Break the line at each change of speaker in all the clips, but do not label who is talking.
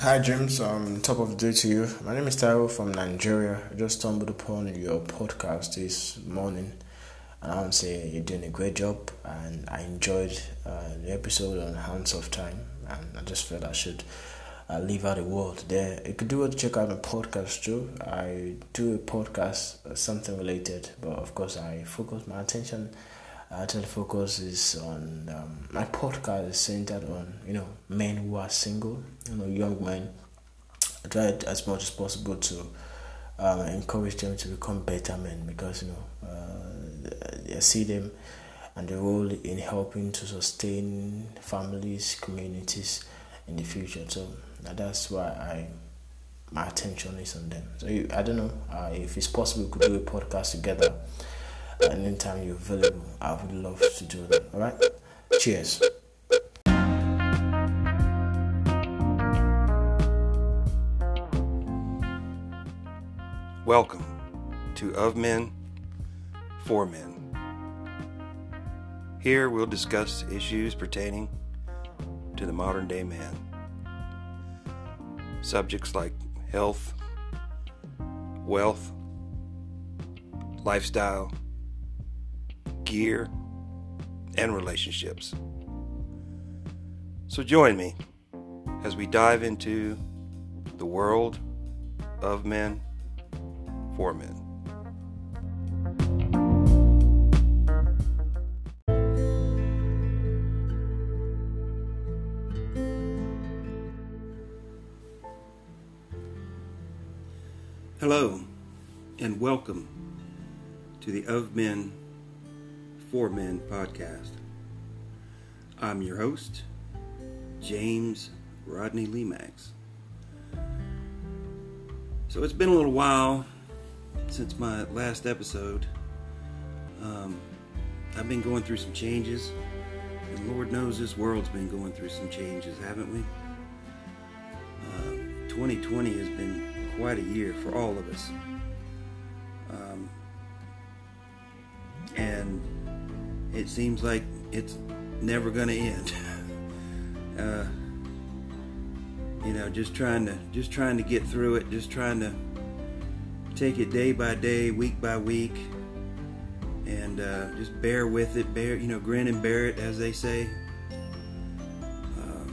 Hi, James. Um, top of the day to you. My name is Taiwo from Nigeria. I just stumbled upon your podcast this morning, and I want to say you're doing a great job. And I enjoyed uh, the episode on Hands of Time, and I just felt I should uh, leave out a word there. You could do it. Check out my podcast too. I do a podcast, uh, something related, but of course I focus my attention actually focus is on um, my podcast is centered on you know men who are single, you know young men. I try as much as possible to um, encourage them to become better men because you know uh, I see them and the role in helping to sustain families, communities in the future. So that's why I my attention is on them. So I don't know uh, if it's possible we could do a podcast together anytime you're available. I would love to do that. All right. Cheers.
Welcome to Of Men, For Men. Here we'll discuss issues pertaining to the modern day man. Subjects like health, wealth, lifestyle, gear, and relationships. So join me as we dive into the world of men for men. Hello, and welcome to the Of Men for Men podcast. I'm your host, James Rodney Lemax. So it's been a little while since my last episode. Um, I've been going through some changes, and Lord knows this world's been going through some changes, haven't we? Uh, 2020 has been quite a year for all of us. It seems like it's never going to end. uh, you know, just trying to just trying to get through it, just trying to take it day by day, week by week, and uh, just bear with it, bear you know, grin and bear it, as they say, um,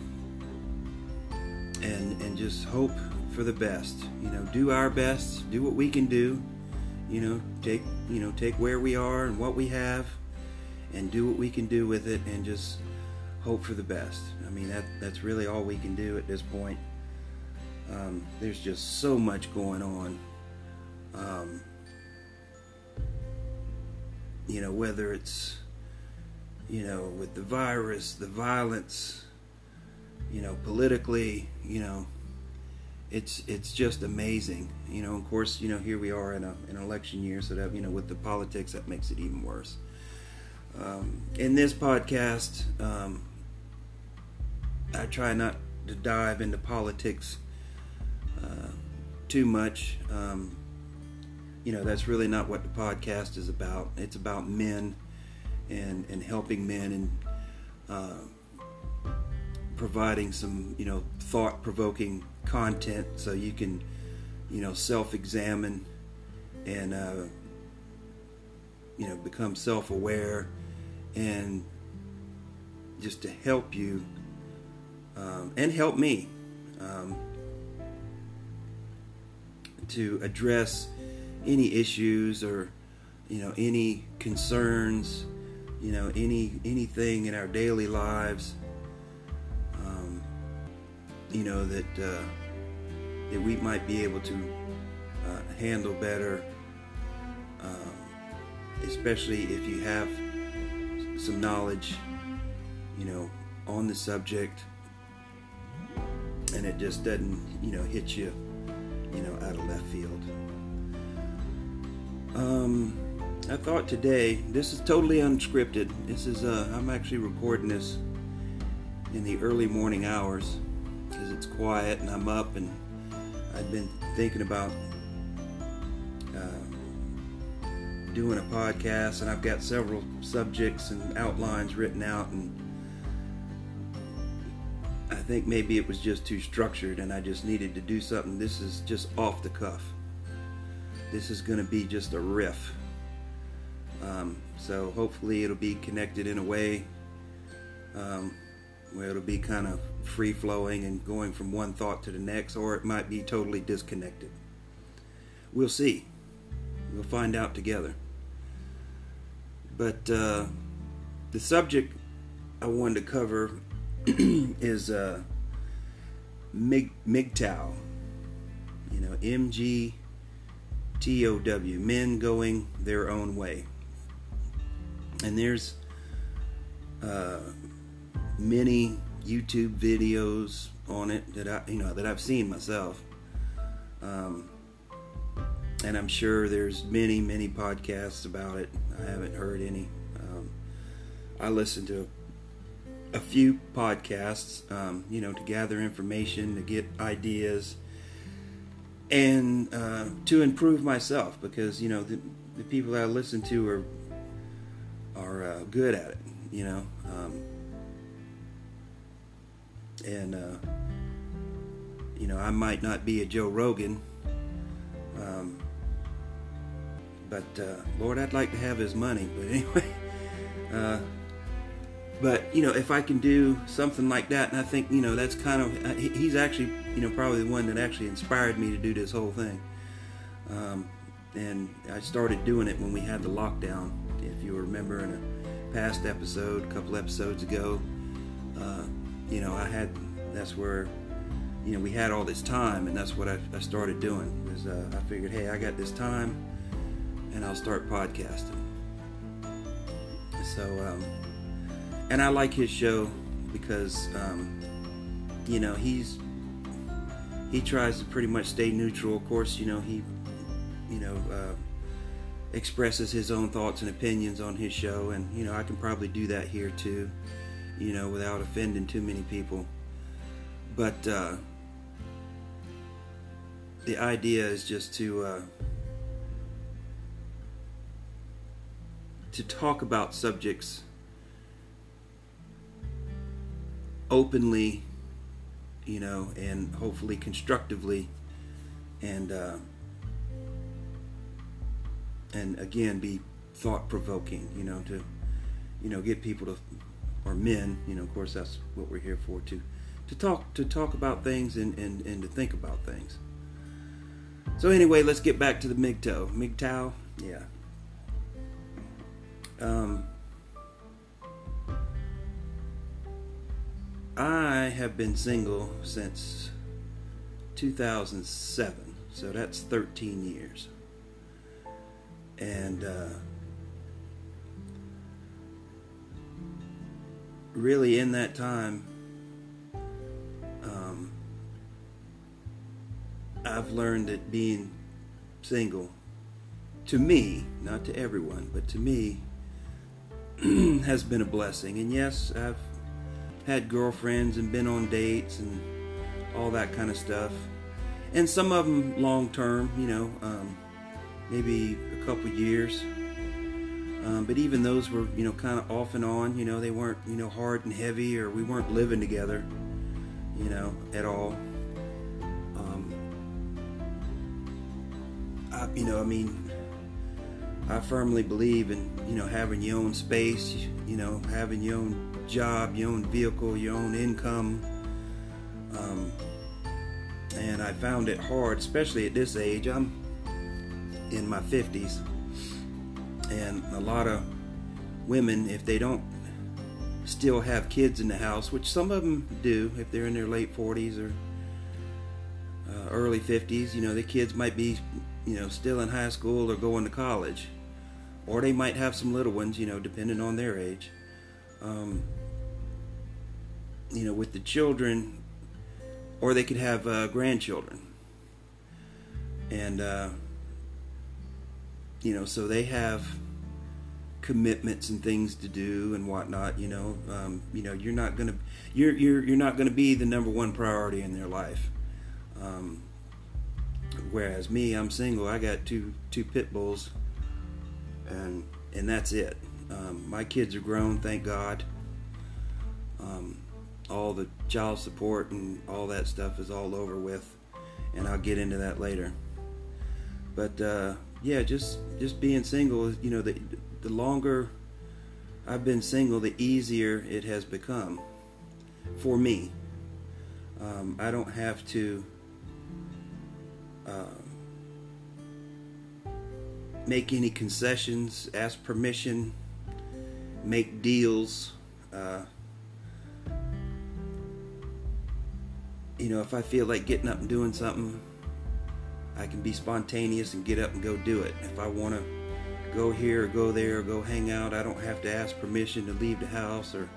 and and just hope for the best. You know, do our best, do what we can do. You know, take you know take where we are and what we have and do what we can do with it and just hope for the best. I mean, that that's really all we can do at this point. Um, there's just so much going on. Um, you know, whether it's, you know, with the virus, the violence, you know, politically, you know, it's it's just amazing. You know, of course, you know, here we are in a in an election year, so that you know, with the politics, that makes it even worse. Um, in this podcast, um, I try not to dive into politics uh, too much. Um, you know, that's really not what the podcast is about. It's about men and, and helping men and uh, providing some, you know, thought provoking content so you can, you know, self examine and, uh, you know, become self aware and just to help you um, and help me um, to address any issues or you know any concerns you know any anything in our daily lives um, you know that uh, that we might be able to uh, handle better um, especially if you have some knowledge, you know, on the subject, and it just doesn't, you know, hit you, you know, out of left field. Um, I thought today, this is totally unscripted. This is, uh, I'm actually recording this in the early morning hours because it's quiet and I'm up and I've been thinking about doing a podcast, and I've got several subjects and outlines written out, and I think maybe it was just too structured and I just needed to do something. This is just off the cuff. This is going to be just a riff. Um, so hopefully it'll be connected in a way um, where it'll be kind of free flowing and going from one thought to the next, or it might be totally disconnected. We'll see. We'll find out together. But uh, the subject I wanted to cover is uh, MG, MGTOW. You know, M G T O W, men going their own way. And there's uh, many YouTube videos on it that I, you know, that I've seen myself. Um, and I'm sure there's many, many podcasts about it. I haven't heard any. Um, I listen to a few podcasts, um, you know, to gather information, to get ideas, and uh, to improve myself because you know the, the people that I listen to are are uh, good at it, you know, um, and uh, you know I might not be a Joe Rogan. Um, but uh, Lord, I'd like to have his money. But anyway, uh, but you know, if I can do something like that, and I think you know that's kind of uh, he's actually you know probably the one that actually inspired me to do this whole thing. Um, and I started doing it when we had the lockdown. If you remember in a past episode, a couple episodes ago, uh, you know I had that's where you know we had all this time, and that's what I, I started doing. Was uh, I figured, hey, I got this time, and I'll start podcasting. So. Um, and I like his show because um, you know he's he tries to pretty much stay neutral. Of course, you know he you know uh, expresses his own thoughts and opinions on his show, and you know I can probably do that here too, you know, without offending too many people. But uh, the idea is just to uh, to talk about subjects openly, you know, and hopefully constructively, and uh, and again be thought provoking, you know, to you know get people to or men, you know, of course that's what we're here for to to talk to talk about things and and, and to think about things. So anyway, let's get back to the MGTOW. MGTOW, yeah. Um, I have been single since 2007, so that's 13 years. And uh, really, in that time, um, I've learned that being single, to me, not to everyone, but to me, has been a blessing. And yes, I've had girlfriends and been on dates and all that kind of stuff. And some of them long term, you know, um, maybe a couple years. Um, but even those were, you know, kind of off and on. You know, they weren't, you know, hard and heavy, or we weren't living together, you know, at all. Um, I, you know, I mean, I firmly believe in, you know, having your own space, you know, having your own job, your own vehicle, your own income. Um, and I found it hard, especially at this age. I'm in my 50s, and a lot of women, if they don't still have kids in the house, which some of them do, if they're in their late 40s or uh, early 50s, you know, the kids might be, you know, still in high school or going to college, or they might have some little ones, you know, depending on their age um, you know, with the children, or they could have uh, grandchildren. And, uh, you know, so they have commitments and things to do and whatnot. You know, um, you know, you're not gonna, you're you're you're not gonna be the number one priority in their life. Um, whereas me, I'm single. I got two two pit bulls, and and that's it. Um, my kids are grown, thank God. Um, all the child support and all that stuff is all over with, and I'll get into that later. But uh, yeah, just just being single, you know, the the longer I've been single, the easier it has become for me. Um, I don't have to uh, make any concessions, ask permission, make deals. Uh, you know, if I feel like getting up and doing something, I can be spontaneous and get up and go do it. If I want to go here or go there or go hang out, I don't have to ask permission to leave the house or,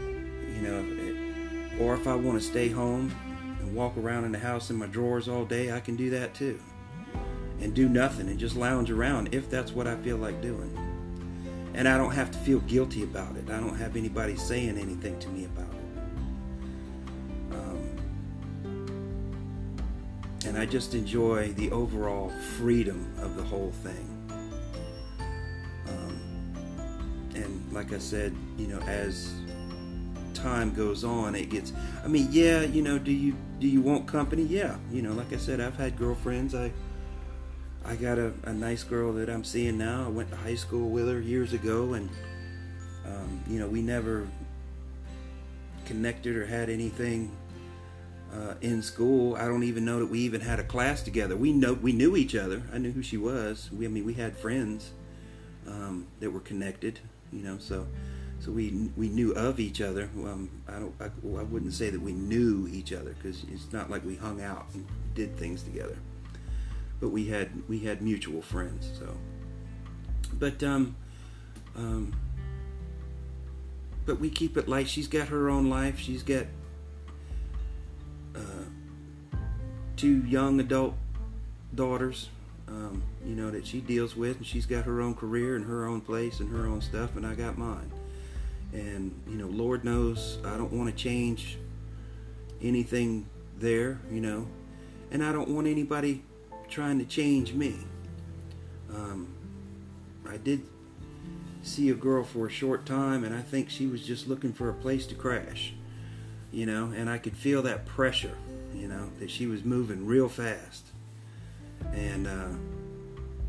you know, it, or if I want to stay home and walk around in the house in my drawers all day, I can do that too. And do nothing and just lounge around if that's what I feel like doing. And I don't have to feel guilty about it. I don't have anybody saying anything to me about it. and I just enjoy the overall freedom of the whole thing. Um, and like I said, you know, as time goes on, it gets. I mean, yeah, you know, do you do you want company? Yeah, you know, like I said, I've had girlfriends. I I got a, a nice girl that I'm seeing now. I went to high school with her years ago, and um, you know, we never connected or had anything uh, in school. I don't even know that we even had a class together. We know we knew each other. I knew who she was. We, I mean, we had friends um, that were connected. You know, so so we we knew of each other. Um, I don't. I, I, wouldn't say that we knew each other because it's not like we hung out and did things together. But we had we had mutual friends. So, but um, um, but we keep it light. She's got her own life. She's got two young adult daughters, um, you know, that she deals with, and she's got her own career and her own place and her own stuff, and I got mine. And, you know, Lord knows I don't want to change anything there, you know, and I don't want anybody trying to change me. Um, I did see a girl for a short time, and I think she was just looking for a place to crash, you know, and I could feel that pressure you know, that she was moving real fast. And uh,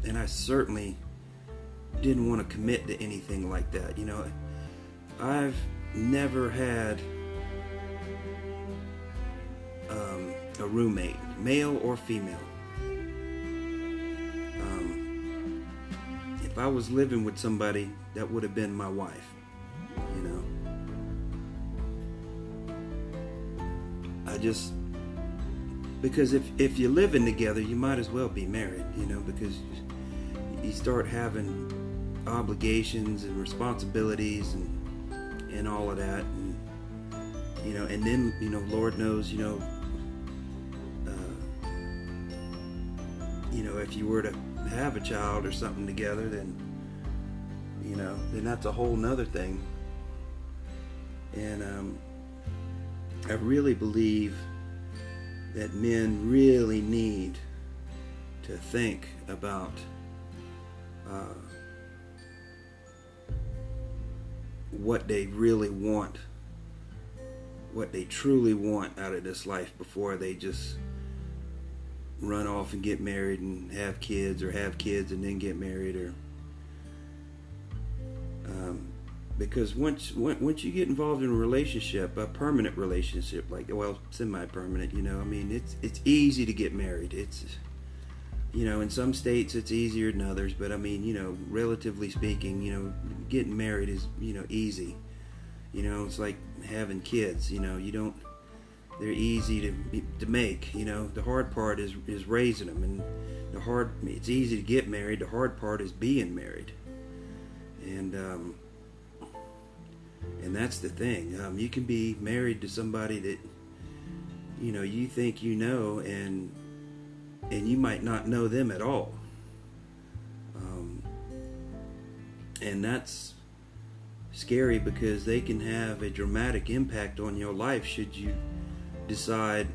and I certainly didn't want to commit to anything like that. You know, I've never had um, a roommate, male or female. I was living with somebody, that would have been my wife. You know, I just because if if you're living together, you might as well be married, you know, because you start having obligations and responsibilities and and all of that, and you know, and then you know, Lord knows, you know, uh, you know, if you were to have a child or something together, then you know, then that's a whole nother thing. And um, I really believe that men really need to think about uh, what they really want, what they truly want out of this life before they just run off and get married and have kids or have kids and then get married or um, because once once you get involved in a relationship, a permanent relationship, like well, semi-permanent, you know, I mean, it's it's easy to get married. It's you know, in some states it's easier than others, but I mean, you know, relatively speaking, you know, getting married is you know easy. You know, it's like having kids. You know, you don't. They're easy to to make. You know, the hard part is is raising them, and the hard. It's easy to get married. The hard part is being married, and um, and that's the thing. Um, you can be married to somebody that you know you think you know, and and you might not know them at all. Um, and that's scary because they can have a dramatic impact on your life should you decide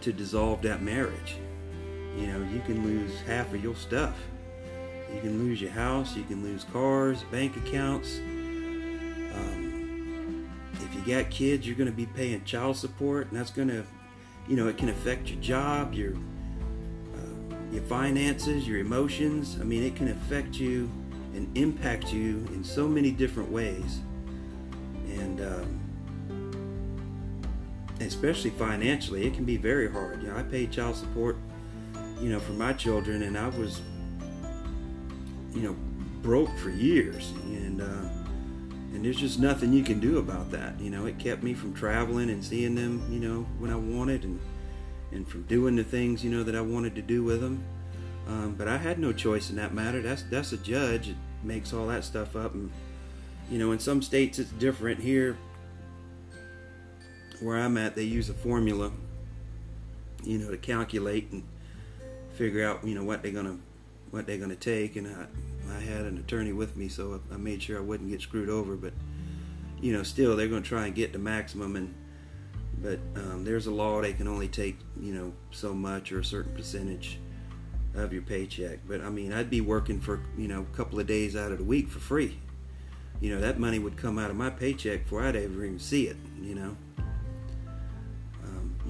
to dissolve that marriage. You know, you can lose half of your stuff. You can lose your house, you can lose cars, bank accounts, Um, if you got kids, you're going to be paying child support, and that's going to, you know, it can affect your job, your uh, your finances, your emotions. I mean, it can affect you and impact you in so many different ways, and um, especially financially, it can be very hard. You know, I paid child support, you know, for my children, and I was, you know, broke for years, and. Uh, and there's just nothing you can do about that. You know, it kept me from traveling and seeing them, you know, when I wanted, and and from doing the things, you know, that I wanted to do with them. Um, but I had no choice in that matter. That's that's a judge that makes all that stuff up, and you know, in some states it's different. Here, where I'm at, they use a formula, you know, to calculate and figure out, you know, what they're gonna what they're gonna take, and I I had an attorney with me, so I made sure I wouldn't get screwed over. But you know, still they're to try and get the maximum, and but um, there's a law they can only take you know so much or a certain percentage of your paycheck. But I mean, I'd be working for you know a couple of days out of the week for free. You know, that money would come out of my paycheck before I'd ever even see it. You know,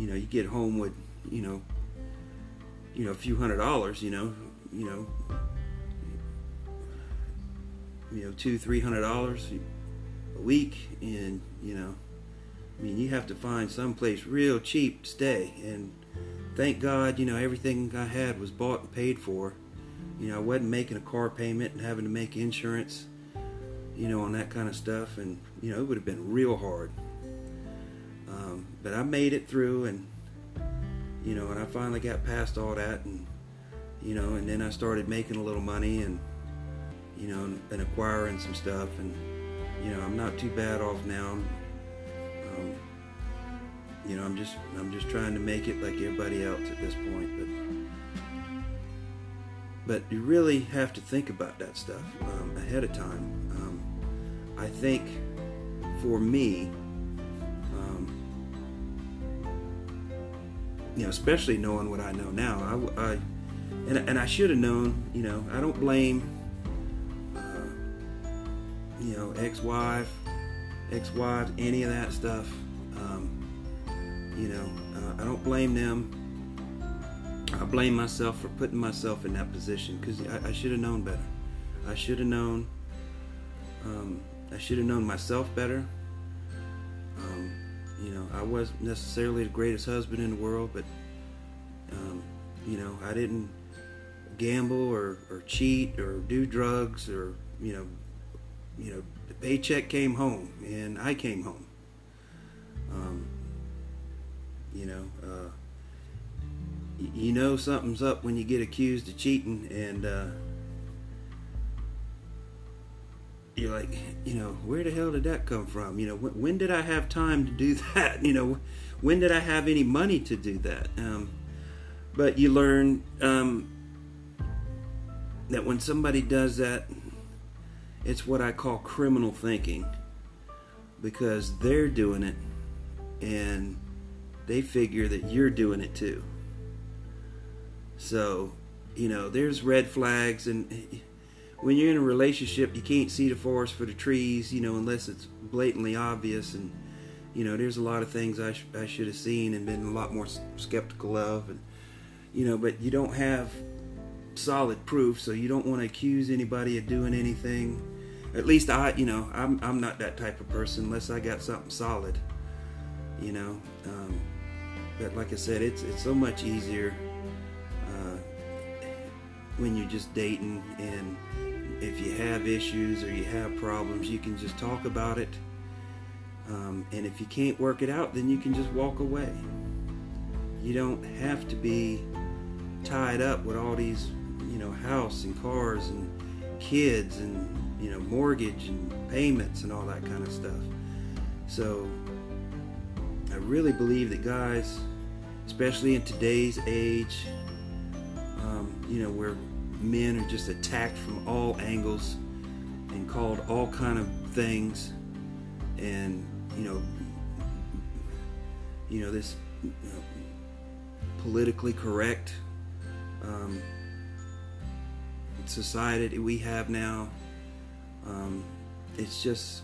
you know, you get home with you know, you know, a few hundred dollars. You know, you know, you know two three hundred dollars a week and you know i mean you have to find some place real cheap to stay and thank god you know everything i had was bought and paid for you know i wasn't making a car payment and having to make insurance you know on that kind of stuff and you know it would have been real hard um, but i made it through and you know and i finally got past all that and you know and then i started making a little money and you know, and, and acquiring some stuff. And, you know, I'm not too bad off now. Um, you know, I'm just I'm just trying to make it like everybody else at this point. But but you really have to think about that stuff um, ahead of time. Um, I think for me, you know, especially knowing what I know now, I, I and, and I should have known. You know, I don't blame you know, ex-wife, ex-wives, any of that stuff. Um, you know, uh, I don't blame them. I blame myself for putting myself in that position because I, I should have known better. I should have known. Um, I should have known myself better. Um, you know, I wasn't necessarily the greatest husband in the world, but um, you know, I didn't gamble or, or cheat or do drugs or you know you know, the paycheck came home and I came home. Um, you know, uh, you know something's up when you get accused of cheating and uh, you're like, you know, where the hell did that come from? You know, when, when did I have time to do that? You know, when did I have any money to do that? Um, but you learn um, that when somebody does that, it's what I call criminal thinking because they're doing it and they figure that you're doing it too. So, you know, there's red flags, and when you're in a relationship, you can't see the forest for the trees, you know, unless it's blatantly obvious. And, you know, there's a lot of things I, sh- I should have seen and been a lot more skeptical of. And, you know, but you don't have solid proof, so you don't want to accuse anybody of doing anything. At least I, you know, I'm I'm not that type of person unless I got something solid, you know. Um, but like I said, it's it's so much easier uh, when you're just dating, and if you have issues or you have problems, you can just talk about it. Um, and if you can't work it out, then you can just walk away. You don't have to be tied up with all these, you know, house and cars and kids and you know mortgage and payments and all that kind of stuff. So I really believe that guys, especially in today's age, um, you know, where men are just attacked from all angles and called all kind of things, and you know, you know this you know, politically correct um, society that we have now. Um, it's just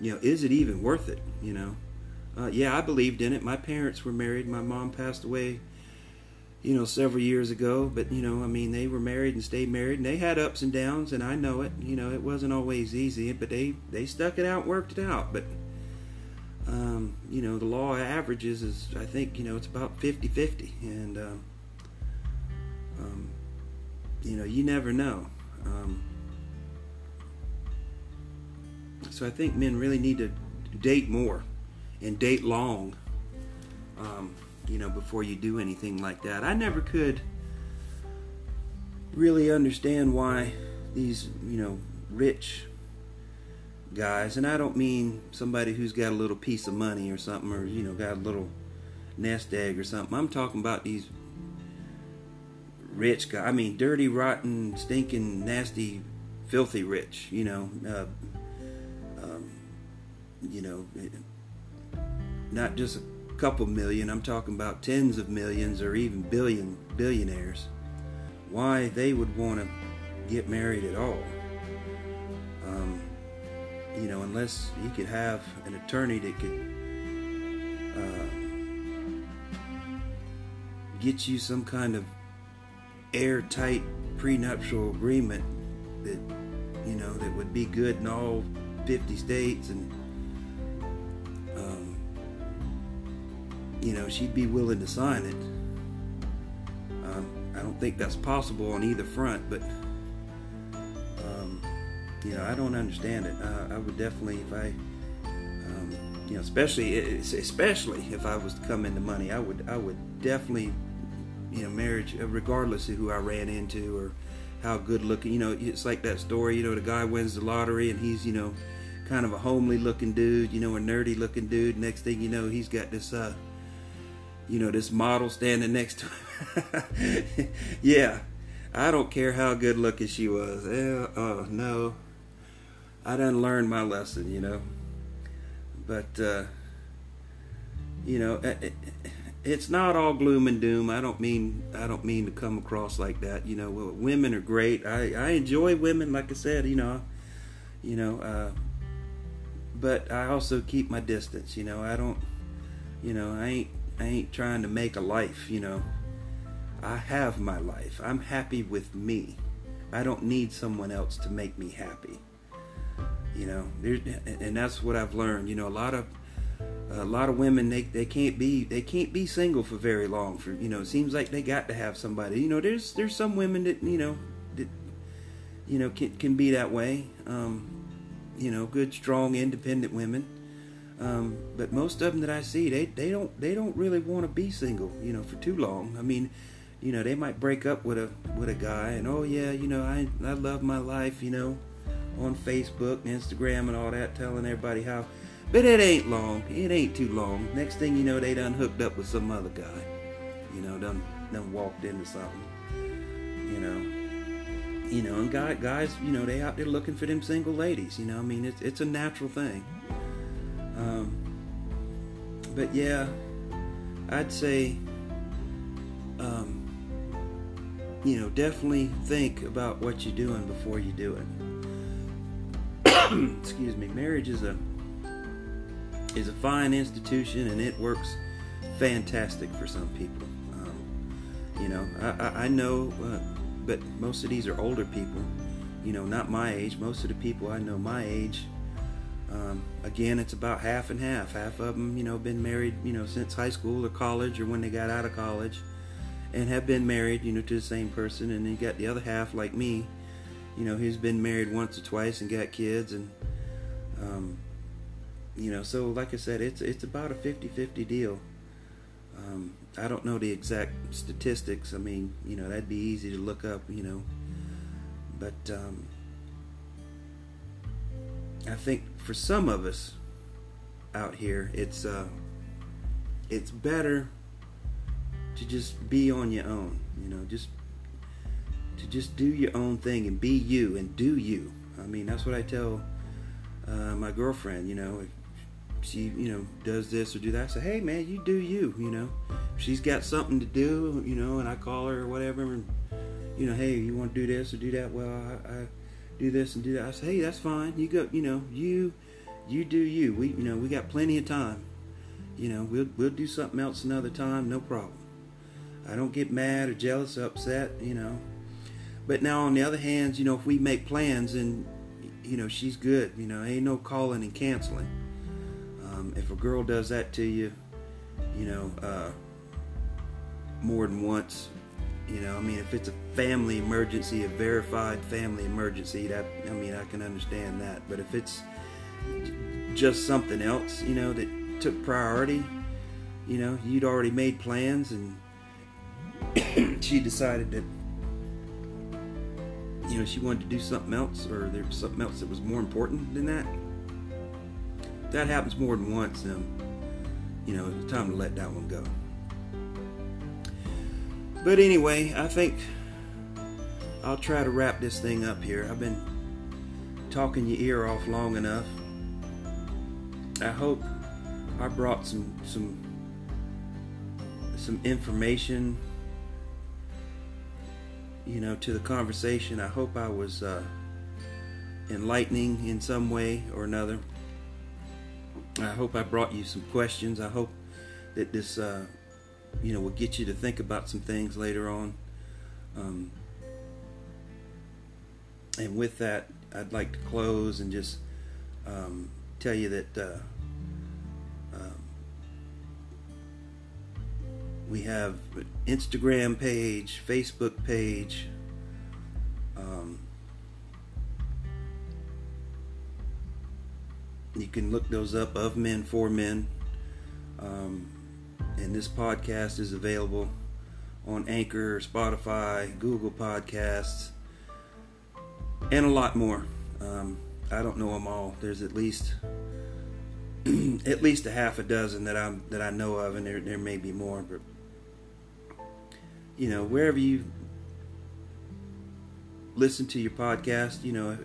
you know, is it even worth it? You know, uh, yeah, I believed in it. My parents were married. My mom passed away, you know, several years ago. But you know, I mean, they were married and stayed married, and they had ups and downs, and I know it. You know, it wasn't always easy, but they they stuck it out, worked it out. But um, you know, the law averages is, I think, you know, it's about 50-50, and um, um, you know, you never know. Um, so I think men really need to date more and date long, um, you know, before you do anything like that. I never could really understand why these, you know, rich guys, and I don't mean somebody who's got a little piece of money or something, or you know, got a little nest egg or something. I'm talking about these rich guys. I mean, dirty, rotten, stinking, nasty, filthy rich. You know, uh, you know, not just couple million, I'm talking about tens of millions or even billion billionaires, why they would want to get married at all. Um, you know, unless you could have an attorney that could uh, get you some kind of airtight prenuptial agreement that you know that would be good in all 50 states and you know, she'd be willing to sign it. Um, I don't think that's possible on either front, but um, you know, I don't understand it. I, I would definitely, if I, um, you know, especially especially if I was to come into money, I would I would definitely, you know, marriage uh, regardless of who I ran into or how good looking. You know, it's like that story. You know, the guy wins the lottery and he's you know kind of a homely looking dude, you know, a nerdy looking dude. Next thing you know, he's got this uh, you know, this model standing next to him. yeah, I don't care how good looking she was. Eh, oh, no. I done learned my lesson, you know. But, uh, you know, it, eh, eh, it's not all gloom and doom. I don't mean I don't mean to come across like that. You know, women are great. I, I enjoy women, like I said. You know, you know, uh, but I also keep my distance. You know, I don't. You know, I ain't I ain't trying to make a life, you know. I have my life. I'm happy with me. I don't need someone else to make me happy. You know, and that's what I've learned. You know, a lot of a lot of women they, they can't be they can't be single for very long. For you know, it seems like they got to have somebody. You know, there's there's some women that you know that you know can can be that way. Um, you know, good, strong, independent women um, but most of them that I see, they, they don't they don't really want to be single, you know, for too long. I mean, you know, they might break up with a with a guy, and oh yeah, you know, I I love my life, you know, on Facebook and Instagram and all that, telling everybody how. But it ain't long. It ain't too long. Next thing you know, they done hooked up with some other guy. You know, done done walked into something. You know, you know, and guy, guys, you know, they out there looking for them single ladies. You know, I mean, it's it's a natural thing. Um, but yeah, I'd say, um, you know, definitely think about what you're doing before you do it. Excuse me. Marriage is a is a fine institution, and it works fantastic for some people. Um, you know, I, I, I know, uh, but most of these are older people. You know, not my age. Most of the people I know my age um, again, it's about half and half. Half of them, you know, been married, you know, since high school or college or when they got out of college, and have been married, you know, to the same person. And then you got the other half, like me, you know, who's been married once or twice and got kids, and um, you know, so like I said, it's it's about a 50-50 deal. Um, I don't know the exact statistics. I mean, you know, that'd be easy to look up, you know, but um, I think for some of us out here, it's uh, it's better to just be on your own. You know, just to just do your own thing and be you and do you. I mean, that's what I tell uh, my girlfriend. You know, if she you know does this or do that, I say, hey man, you do you. You know, if she's got something to do. You know, and I call her or whatever, and you know, hey, you want to do this or do that? Well, I, I do this and do that. I say, hey, that's fine. You go, you know, you you do you. We, you know, we got plenty of time. You know, we'll we'll do something else another time, no problem. I don't get mad or jealous or upset, you know. But now on the other hand, you know, if we make plans and you know she's good, you know, ain't no calling and canceling. Um, if a girl does that to you, you know, uh, more than once, you know, I mean, if it's a family emergency, a verified family emergency, that I mean, I can understand that. But if it's just something else, you know, that took priority, you know, you'd already made plans and she decided that you know she wanted to do something else or there was something else that was more important than that that happens more than once then you know it's time to let that one go but anyway i think i'll try to wrap this thing up here i've been talking your ear off long enough i hope i brought some some some information you know, to the conversation. I hope I was uh, enlightening in some way or another. I hope I brought you some questions. I hope that this, uh, you know, will get you to think about some things later on. Um, and with that, I'd like to close and just um, tell you that uh, um, we have Instagram page, Facebook page. Um, you can look those up of men for men. Um, and this podcast is available on Anchor, Spotify, Google Podcasts, and a lot more. Um, I don't know them all. There's at least at least a half a dozen that I'm that I know of, and there there may be more, but you know, wherever you listen to your podcast, you know,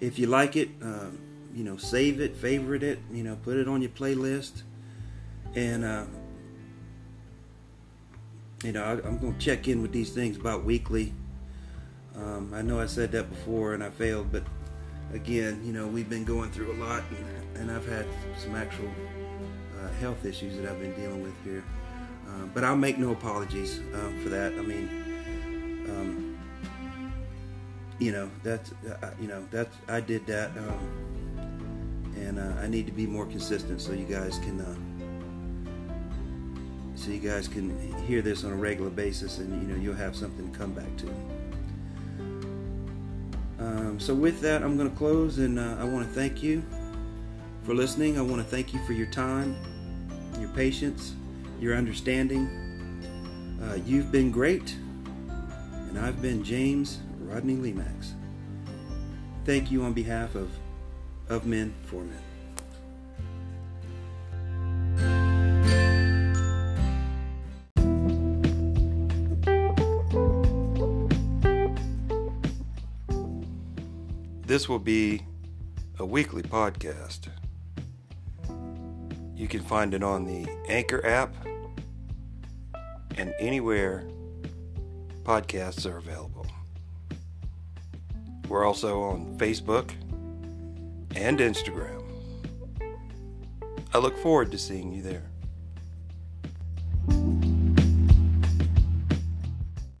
if you like it, um, you know, save it, favorite it, you know, put it on your playlist, and uh, you know, I, am going to check in with these things about weekly. Um, I know I said that before and I failed, but again, you know, we've been going through a lot, and, and I've had some actual uh, health issues that I've been dealing with here. Uh, but I'll make no apologies um, for that. I mean, um, you know that's uh, you know that I did that, um, and uh, I need to be more consistent so you guys can uh, so you guys can hear this on a regular basis, and you know you'll have something to come back to. Um, so with that, I'm going to close, and uh, I want to thank you for listening. I want to thank you for your time, your patience your understanding. Uh, you've been great, and I've been James Rodney Lemax. Thank you on behalf of of men for men. This will be a weekly podcast. You can find it on the Anchor app and anywhere podcasts are available. We're also on Facebook and Instagram. I look forward to seeing you there.